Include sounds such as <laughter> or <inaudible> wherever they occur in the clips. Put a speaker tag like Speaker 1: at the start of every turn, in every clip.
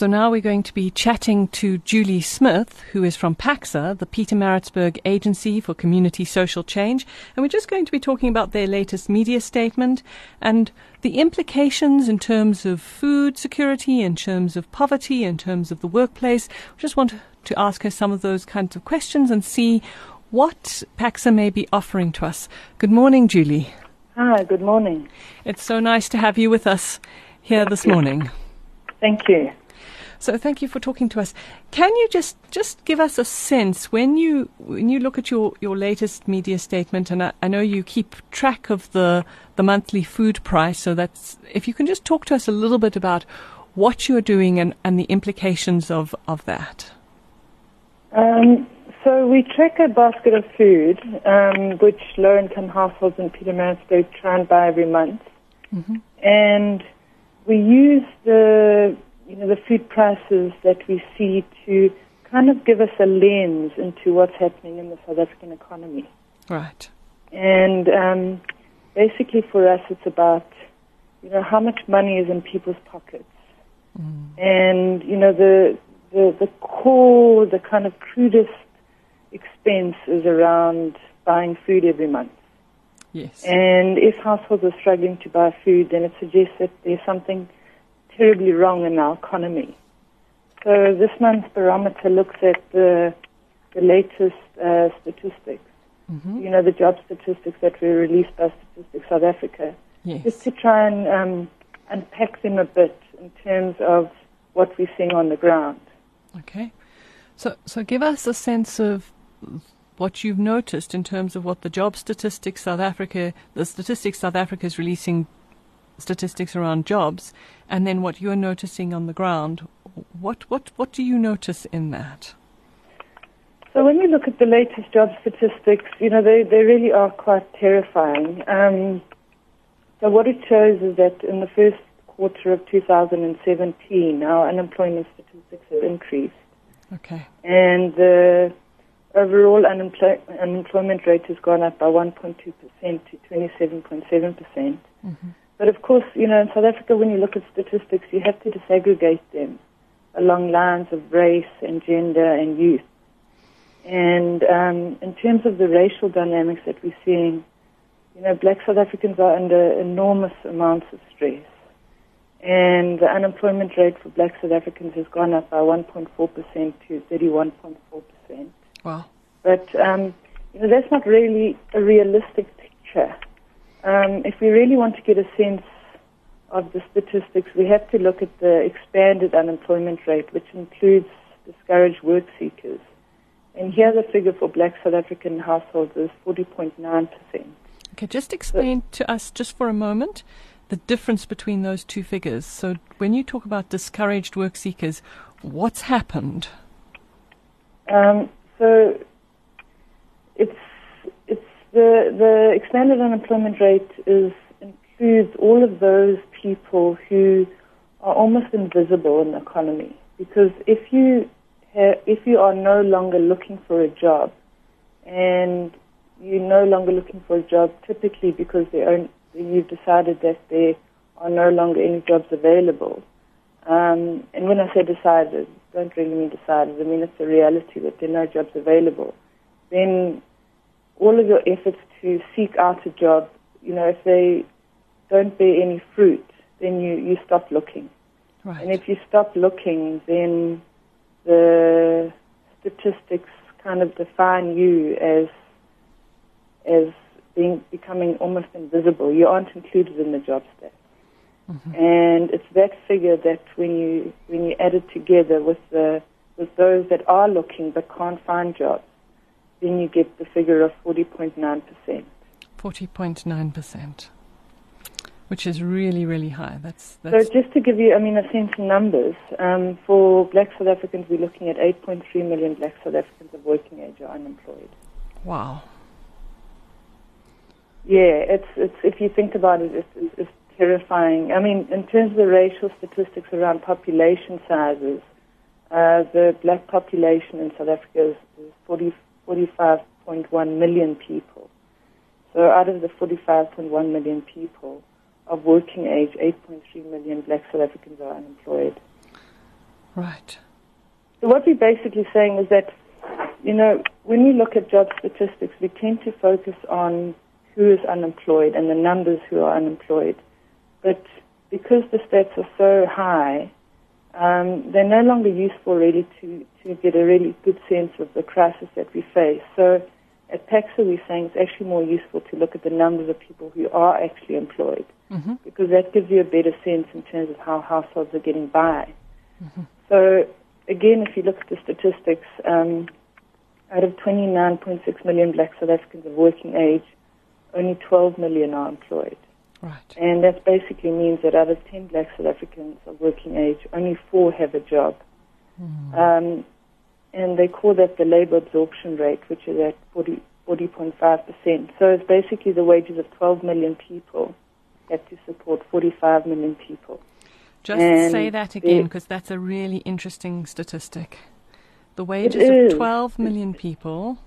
Speaker 1: So now we're going to be chatting to Julie Smith, who is from PACSA, the Pietermaritzburg Agency for Community Social Change. And we're just going to be talking about their latest media statement and the implications in terms of food security, in terms of poverty, in terms of the workplace. We just want to ask her some of those kinds of questions and see what PACSA may be offering to us. Good morning, Julie.
Speaker 2: Hi, good morning.
Speaker 1: It's so nice to have you with us here this morning.
Speaker 2: Thank you.
Speaker 1: So thank you for talking to us. Can you just just give us a sense when you when you look at your, your latest media statement, and I, I know you keep track of the the monthly food price. So that's if you can just talk to us a little bit about what you're doing and, and the implications of of that.
Speaker 2: Um, so we track a basket of food, um, which low-income households in Pietermaritzburg try and buy every month, mm-hmm. and we use the you know the food prices that we see to kind of give us a lens into what's happening in the South African economy.
Speaker 1: Right.
Speaker 2: And um, basically, for us, it's about you know how much money is in people's pockets, mm. and you know the the the core, the kind of crudest expense is around buying food every month.
Speaker 1: Yes.
Speaker 2: And if households are struggling to buy food, then it suggests that there's something terribly wrong in our economy. So this month's barometer looks at the, the latest uh, statistics. Mm-hmm. You know, the job statistics that were released by Statistics South Africa.
Speaker 1: Yes.
Speaker 2: Just to try and um, unpack them a bit in terms of what we're seeing on the ground.
Speaker 1: Okay. So, so give us a sense of what you've noticed in terms of what the job statistics South Africa, the statistics South Africa is releasing statistics around jobs, and then what you're noticing on the ground. What, what, what do you notice in that?
Speaker 2: So when we look at the latest job statistics, you know, they, they really are quite terrifying. Um, so what it shows is that in the first quarter of 2017, our unemployment statistics have increased.
Speaker 1: Okay.
Speaker 2: And the overall unemploy- unemployment rate has gone up by 1.2% to 27.7%. Mm-hmm. But of course, you know, in South Africa, when you look at statistics, you have to disaggregate them along lines of race and gender and youth. And um, in terms of the racial dynamics that we're seeing, you know, black South Africans are under enormous amounts of stress. And the unemployment rate for black South Africans has gone up by 1.4% to 31.4%.
Speaker 1: Wow.
Speaker 2: But, um, you know, that's not really a realistic picture. Um, if we really want to get a sense of the statistics, we have to look at the expanded unemployment rate, which includes discouraged work seekers. And here the figure for black South African households is 40.9%.
Speaker 1: Okay, just explain so, to us just for a moment the difference between those two figures. So when you talk about discouraged work seekers, what's happened?
Speaker 2: Um, so it's it's the the expanded unemployment rate is includes all of those people who are almost invisible in the economy because if you if you are no longer looking for a job and you're no longer looking for a job typically because own, you've decided that there are no longer any jobs available. Um, and when I say decided, don't really mean decided. I mean it's a reality that there are no jobs available. Then all of your efforts to seek out a job, you know, if they don't bear any fruit, then you, you stop looking.
Speaker 1: Right.
Speaker 2: And if you stop looking, then the statistics kind of define you as as being becoming almost invisible. You aren't included in the job stats. Mm-hmm. And it's that figure that when you when you add it together with the with those that are looking but can't find jobs, then you get the figure of forty point nine percent.
Speaker 1: Forty point nine percent. Which is really, really high. That's, that's
Speaker 2: so. Just to give you, I mean, a sense of numbers, um, for Black South Africans, we're looking at 8.3 million Black South Africans of working age are unemployed.
Speaker 1: Wow.
Speaker 2: Yeah, it's it's if you think about it, it's, it's terrifying. I mean, in terms of the racial statistics around population sizes, uh, the black population in South Africa is, is 40, 45.1 million people. So out of the 45.1 million people of working age, 8.3 million black South Africans are unemployed.
Speaker 1: Right.
Speaker 2: So what we're basically saying is that, you know, when we look at job statistics, we tend to focus on who is unemployed and the numbers who are unemployed. But because the stats are so high, um, they're no longer useful really to, to get a really good sense of the crisis that we face. So at PACSA, we're saying it's actually more useful to look at the numbers of people who are actually employed
Speaker 1: Mm-hmm.
Speaker 2: because that gives you a better sense in terms of how households are getting by.
Speaker 1: Mm-hmm.
Speaker 2: So again, if you look at the statistics, um, out of 29.6 million black South Africans of working age, only 12 million are employed.
Speaker 1: Right.
Speaker 2: And that basically means that out of 10 black South Africans of working age, only four have a job.
Speaker 1: Mm.
Speaker 2: Um, and they call that the labor absorption rate, which is at 40, 40.5%. So it's basically the wages of 12 million people have to support 45 million people.
Speaker 1: Just
Speaker 2: And
Speaker 1: say that again because that's a really interesting statistic. The wages of 12 million people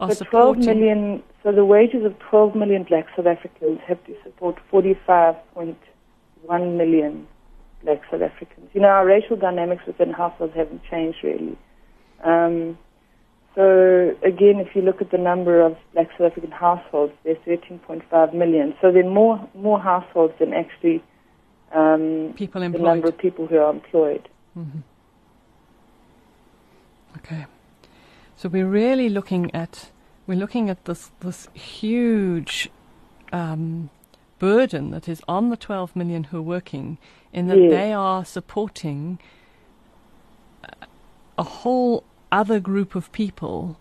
Speaker 1: are
Speaker 2: So 12
Speaker 1: supporting.
Speaker 2: million, so the wages of 12 million black South Africans have to support 45.1 million black South Africans. You know, our racial dynamics within households haven't changed really. Um, so again, if you look at the number of black South African households, there's 13.5 million. So there are more, more households than actually um,
Speaker 1: People
Speaker 2: the
Speaker 1: employed.
Speaker 2: number of people who are employed.
Speaker 1: Mhm. Okay. So we're really looking at we're looking at this this huge um, burden that is on the 12 million who are working, in that
Speaker 2: Yes.
Speaker 1: they are supporting a- a whole other group of people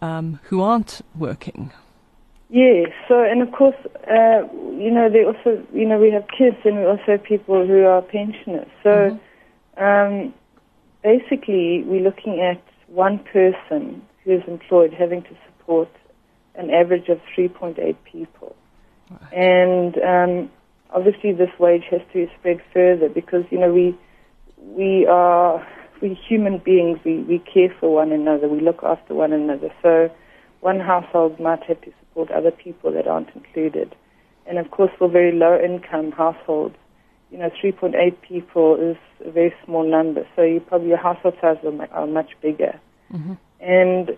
Speaker 1: um, who aren't working.
Speaker 2: Yes. So, and of course, uh, you know, they also, you know, we have kids and we also have people who are pensioners. So, um, basically, we're looking at one person who is employed having to support an average of 3.8 people. And um, obviously, this wage has to spread further because, you know, we we are we human beings. We we care for one another. We look after one another. So, one household might have to support other people that aren't included. And of course, for very low income households, you know, 3.8 people is a very small number. So you probably your household sizes are, are much bigger.
Speaker 1: Mhm.
Speaker 2: And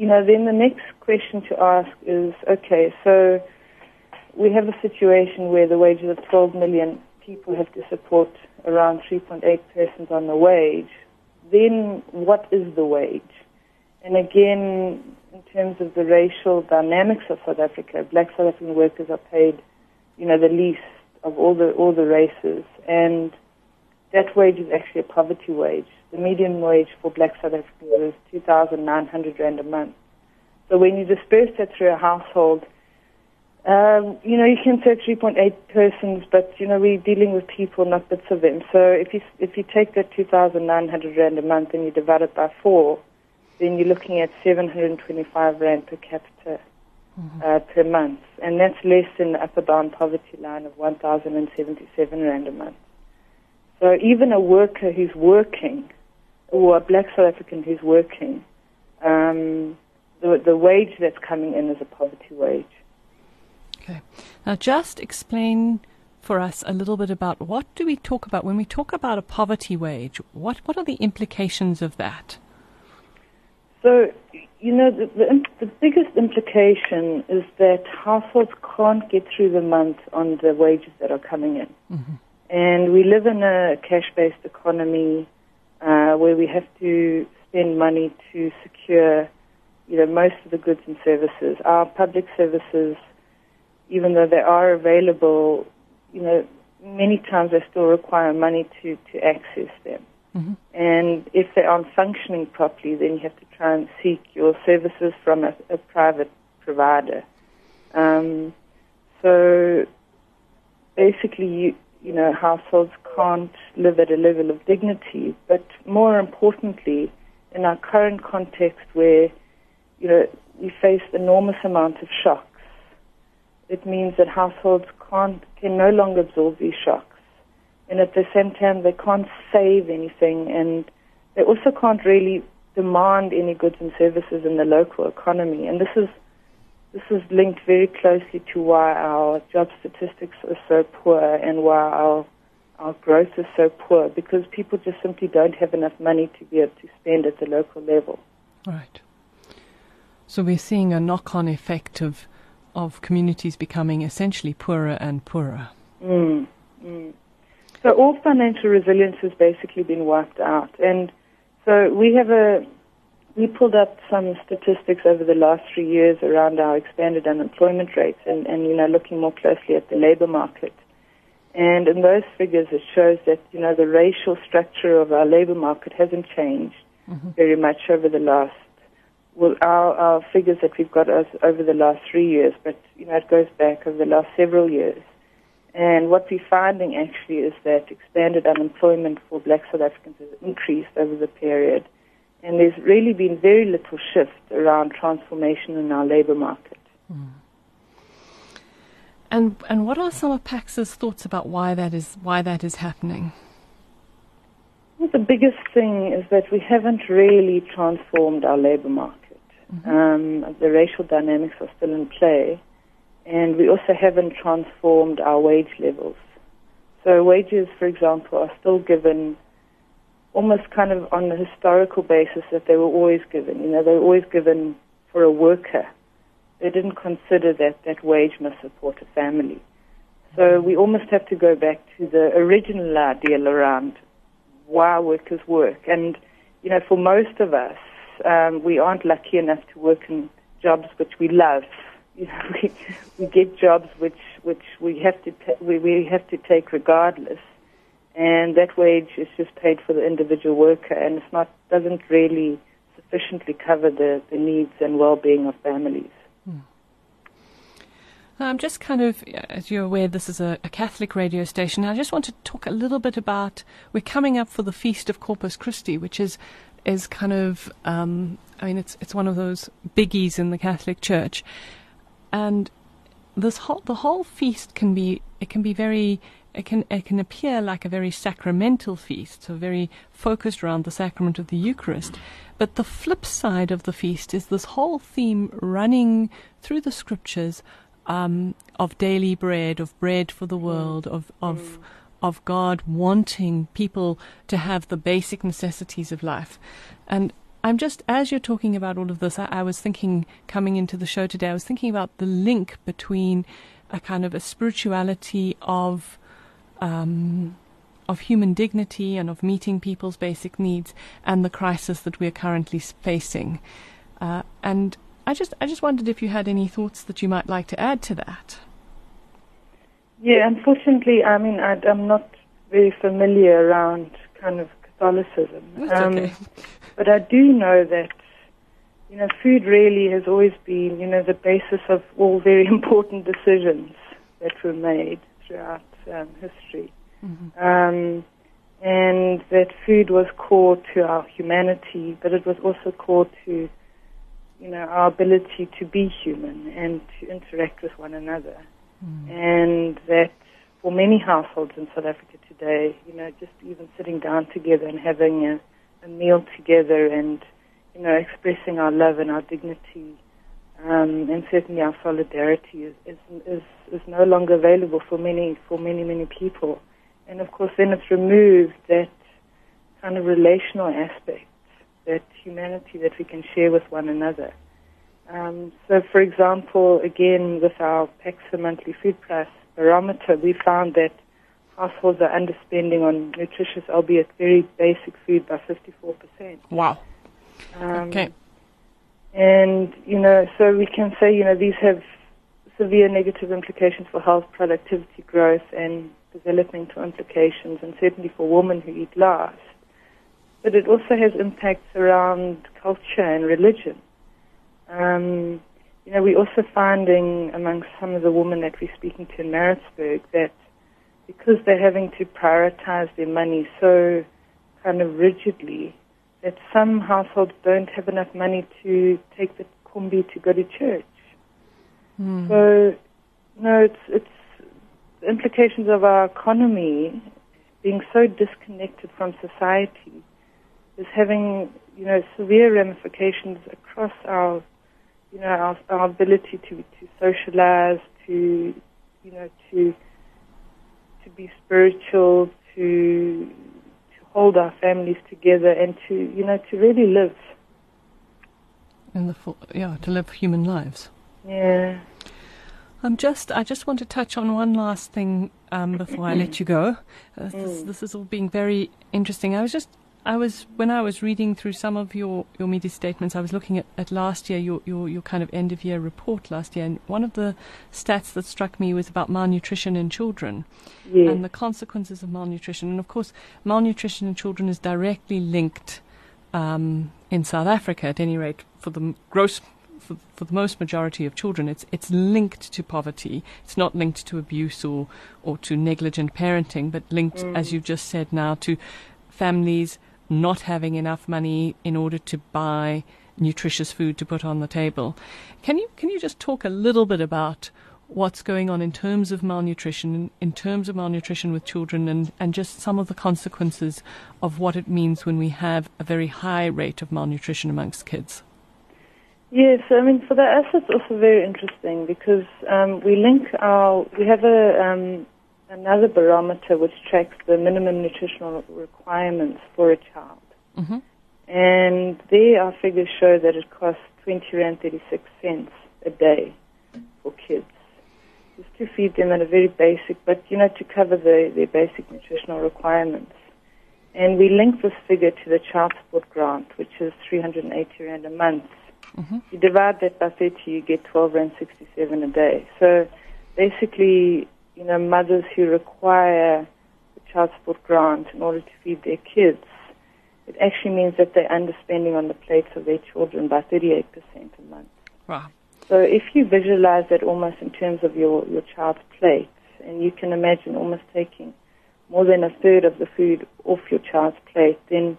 Speaker 2: you know, then the next question to ask is, okay, so we have a situation where the wages of 12 million people have to support around 3.8 persons on the wage. Then what is the wage? And again, in terms of the racial dynamics of South Africa, black South African workers are paid, you know, the least of all the all the races, and that wage is actually a poverty wage. The median wage for black South Africans is 2,900 rand a month. So when you disperse that through a household, um, you know, you can say 3.8 persons, but you know, we're dealing with people, not bits of them. So if you if you take that 2,900 rand a month and you divide it by four, then you're looking at 725 rand per capita uh, per month, and that's less than the upper bound poverty line of 1,077 rand a month. So even a worker who's working, or a black South African who's working, um, the the wage that's coming in is a poverty wage.
Speaker 1: Okay. Now, just explain for us a little bit about what do we talk about when we talk about a poverty wage? What what are the implications of that?
Speaker 2: So, you know, the, the, the biggest implication is that households can't get through the month on the wages that are coming in.
Speaker 1: Mhm.
Speaker 2: And we live in a cash-based economy uh, where we have to spend money to secure, you know, most of the goods and services. Our public services, even though they are available, you know, many times they still require money to, to access them.
Speaker 1: Mhm.
Speaker 2: And if they aren't functioning properly, then you have to try and seek your services from a, a private provider. Um, so basically, you, you know, households can't live at a level of dignity. But more importantly, in our current context where, you know, we face enormous amounts of shocks, it means that households can't, can no longer absorb these shocks and at the same time they can't save anything and they also can't really demand any goods and services in the local economy and this is this is linked very closely to why our job statistics are so poor and why our our growth is so poor because people just simply don't have enough money to be able to spend at the local level.
Speaker 1: Right. So we're seeing a knock-on effect of of communities becoming essentially poorer and poorer.
Speaker 2: Mm, mm. So all financial resilience has basically been wiped out, and so we have a we pulled up some statistics over the last three years around our expanded unemployment rates, and, and you know looking more closely at the labour market. And in those figures, it shows that you know the racial structure of our labour market hasn't changed mm-hmm. very much over the last well, our, our figures that we've got over the last three years, but you know it goes back over the last several years. And what we're finding actually is that expanded unemployment for black South Africans has increased over the period. And there's really been very little shift around transformation in our labor market. Mm.
Speaker 1: And and what are some of Pax's thoughts about why that is why that is happening?
Speaker 2: Well, the biggest thing is that we haven't really transformed our labor market. Mm-hmm. Um, the racial dynamics are still in play, and we also haven't transformed our wage levels. So wages, for example, are still given almost kind of on the historical basis that they were always given. You know, they were always given for a worker. They didn't consider that that wage must support a family. So we almost have to go back to the original ideal around why workers work. And, you know, for most of us, um, we aren't lucky enough to work in jobs which we love. <laughs> You know, we, we get jobs which, which we have to we, we have to take regardless and that wage is just paid for the individual worker, and it's not doesn't really sufficiently cover the, the needs and well-being of families. Hmm.
Speaker 1: I'm just kind of, as you're aware, this is a, a, Catholic radio station. I just want to talk a little bit about. We're coming up for the feast of Corpus Christi, which is is kind of, um, I mean, it's it's one of those biggies in the Catholic Church, and this whole the whole feast can be it can be very it can it can appear like a very sacramental feast, so very focused around the sacrament of the Eucharist. But the flip side of the feast is this whole theme running through the scriptures um, of daily bread, of bread for the world, of of of God wanting people to have the basic necessities of life. And I'm just, as you're talking about all of this, I, I, was thinking, coming into the show today, I was thinking about the link between a kind of a spirituality of um, of human dignity and of meeting people's basic needs and the crisis that we're currently facing. Uh, and I just, I just wondered if you had any thoughts that you might like to add to that.
Speaker 2: Yeah, unfortunately, I mean, I, am not very familiar around kind of Catholicism.
Speaker 1: Um, okay.
Speaker 2: but I do know that, you know, food really has always been, you know, the basis of all very <laughs> important decisions that were made throughout um, history. Mm-hmm. Um, and that food was core to our humanity, but it was also core to, you know, our ability to be human and to interact with one another. Mm. And that for many households in South Africa today, you know, just even sitting down together and having a, a meal together and, you know, expressing our love and our dignity um, and certainly our solidarity is, is, is, is no longer available for many, for many, many people. And of course, then it's removed that kind of relational aspect, that humanity that we can share with one another. Um, so, for example, again, with our PACSA monthly food price barometer, we found that households are underspending on nutritious, albeit very basic food by 54%.
Speaker 1: Wow.
Speaker 2: Um,
Speaker 1: okay.
Speaker 2: And, you know, so we can say, you know, these have severe negative implications for health, productivity, growth, and developmental implications, and certainly for women who eat last. But it also has impacts around culture and religion. Um, you know, we're also finding among some of the women that we're speaking to in Maritzburg that because they're having to prioritize their money so kind of rigidly, that some households don't have enough money to take the kombi to go to church. Mm. So, no, it's it's the implications of our economy being so disconnected from society is having you know severe ramifications across our you know our, our ability to to socialize, to you know to to be spiritual, to hold our families together and to you know to really live.
Speaker 1: In the full, yeah, to live human lives.
Speaker 2: Yeah.
Speaker 1: I'm just. I just want to touch on one last thing um, before I let you go. Uh, this,
Speaker 2: Mm.
Speaker 1: this is all being very interesting. I was just. I was when I was reading through some of your, your media statements. I was looking at, at last year your, your your kind of end of year report last year, and one of the stats that struck me was about malnutrition in children
Speaker 2: Yes.
Speaker 1: and the consequences of malnutrition. And of course, malnutrition in children is directly linked um, in South Africa, at any rate, for the gross. For, for the most majority of children, it's it's linked to poverty. It's not linked to abuse or or to negligent parenting, but linked, as you've just said now, to families not having enough money in order to buy nutritious food to put on the table. Can you can you just talk a little bit about what's going on in terms of malnutrition, in, terms of malnutrition with children, and, and just some of the consequences of what it means when we have a very high rate of malnutrition amongst kids?
Speaker 2: Yes, I mean for the us it's also very interesting because um, we link our we have a um, another barometer which tracks the minimum nutritional requirements for a child,
Speaker 1: Mm-hmm.
Speaker 2: and there our figures show that it costs twenty rand thirty six cents a day for kids just to feed them at a very basic, but you know to cover the, their basic nutritional requirements. And we link this figure to the child support grant, which is 380 rand a month.
Speaker 1: Mm-hmm.
Speaker 2: You divide that by 30, you get 12 rand 67 a day. So basically, you know, mothers who require the child support grant in order to feed their kids, it actually means that they're underspending on the plates of their children by 38% a month.
Speaker 1: Wow.
Speaker 2: So if you visualize that almost in terms of your, your child's plate, and you can imagine almost taking more than a third of the food off your child's plate, then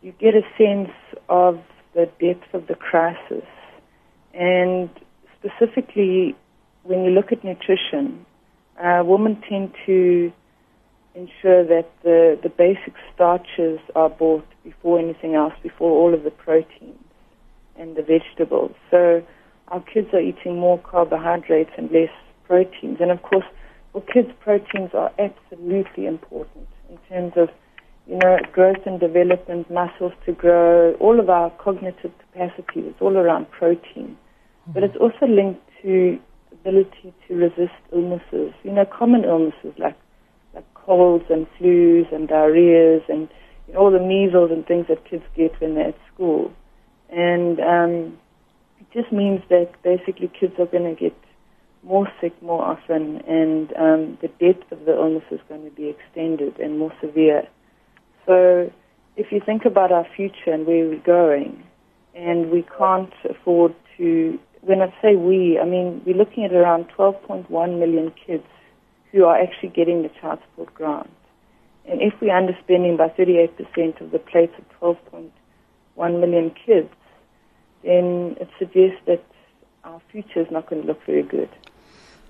Speaker 2: you get a sense of the depth of the crisis. And specifically, when you look at nutrition, uh, women tend to ensure that the, the basic starches are bought before anything else, before all of the proteins and the vegetables. So our kids are eating more carbohydrates and less proteins. And of course, for kids, proteins are absolutely important in terms of, you know, growth and development, muscles to grow, all of our cognitive capacity is all around protein. But it's also linked to ability to resist illnesses, you know, common illnesses like, like colds and flus and diarrheas and you know, all the measles and things that kids get when they're at school. And um, it just means that basically kids are going to get more sick more often, and um, the depth of the illness is going to be extended and more severe. So, if you think about our future and where we're going, and we can't afford to, when I say we, I mean we're looking at around 12.1 million kids who are actually getting the child support grant. And if we're underspending by 38% of the plates of 12.1 million kids, then it suggests that our future is not going to look very good.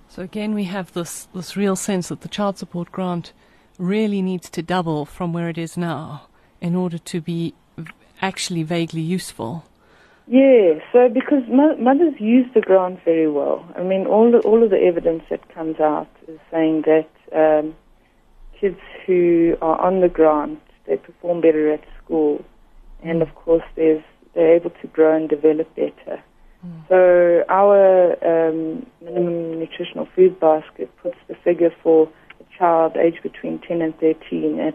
Speaker 1: So again, we have this, this real sense that the child support grant really needs to double from where it is now in order to be actually vaguely useful.
Speaker 2: Yeah, so because mo- mothers use the grant very well. I mean, all the, all of the evidence that comes out is saying that um, kids who are on the grant they perform better at school, and of course, there's they're able to grow and develop better. So our um, minimum nutritional food basket puts the figure for a child aged between 10 and 13 at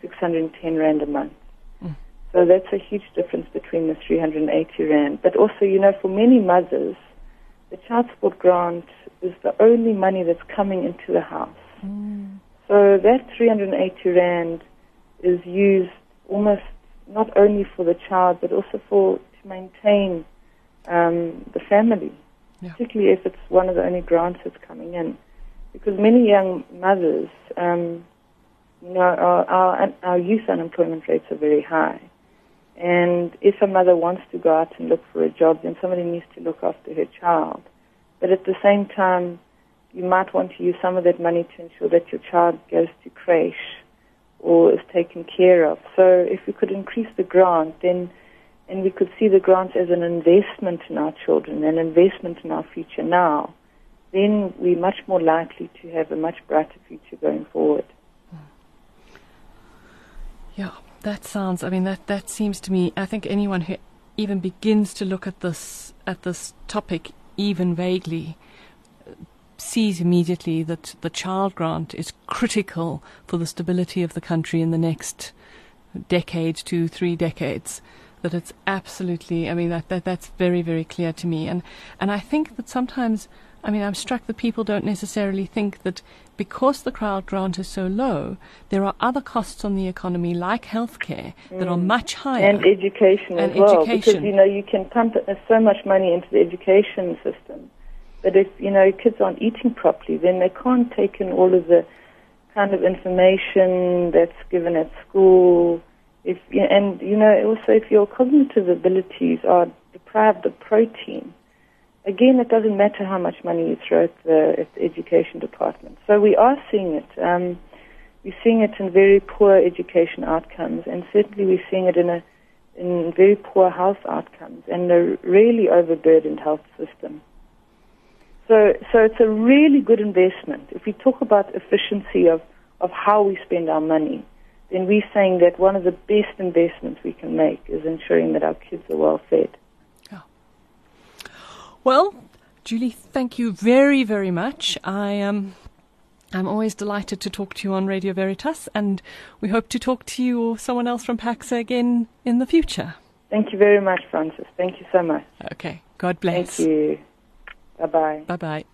Speaker 2: 610 rand a month.
Speaker 1: Mm.
Speaker 2: So that's a huge difference between the 380 rand. But also, you know, for many mothers, the child support grant is the only money that's coming into the house. So that 380 rand is used almost not only for the child, but also for to maintain um, the family,
Speaker 1: Yeah.
Speaker 2: particularly if it's one of the only grants that's coming in. Because many young mothers, um, you know, our, our, our youth unemployment rates are very high. And if a mother wants to go out and look for a job, then somebody needs to look after her child. But at the same time, you might want to use some of that money to ensure that your child goes to creche or is taken care of. So if we could increase the grant, then and we could see the grant as an investment in our children, an investment in our future now, then we're much more likely to have a much brighter future going forward.
Speaker 1: Yeah, that sounds. I mean, that that seems to me. I think anyone who even begins to look at this at this topic even vaguely uh, sees immediately that the child grant is critical for the stability of the country in the next decade to three decades. That it's absolutely, I mean, that, that that's very, very clear to me. And, and I think that sometimes, I mean, I'm struck that people don't necessarily think that because the crowd grant is so low, there are other costs on the economy, like healthcare, mm. that are mm. much higher.
Speaker 2: And education
Speaker 1: and
Speaker 2: as well.
Speaker 1: Education.
Speaker 2: Because, you know, you can pump so much money into the education system but if, you know, kids aren't eating properly, then they can't take in all of the kind of information that's given at school. If, and, you know, also if your cognitive abilities are deprived of protein, again, it doesn't matter how much money you throw at the, at the education department. So we are seeing it. Um, we're seeing it in very poor education outcomes, and certainly we're seeing it in a in very poor health outcomes and a really overburdened health system. So, so it's a really good investment. If we talk about efficiency of, of how we spend our money, then we're saying that one of the best investments we can make is ensuring that our kids are well fed.
Speaker 1: Well, Julie, thank you very, very much. I am. Um, I'm always delighted to talk to you on Radio Veritas, and we hope to talk to you or someone else from PACSA again in the future.
Speaker 2: Thank you very much, Frances. Thank you so much.
Speaker 1: Okay. God bless.
Speaker 2: Thank you. Bye bye.
Speaker 1: Bye bye.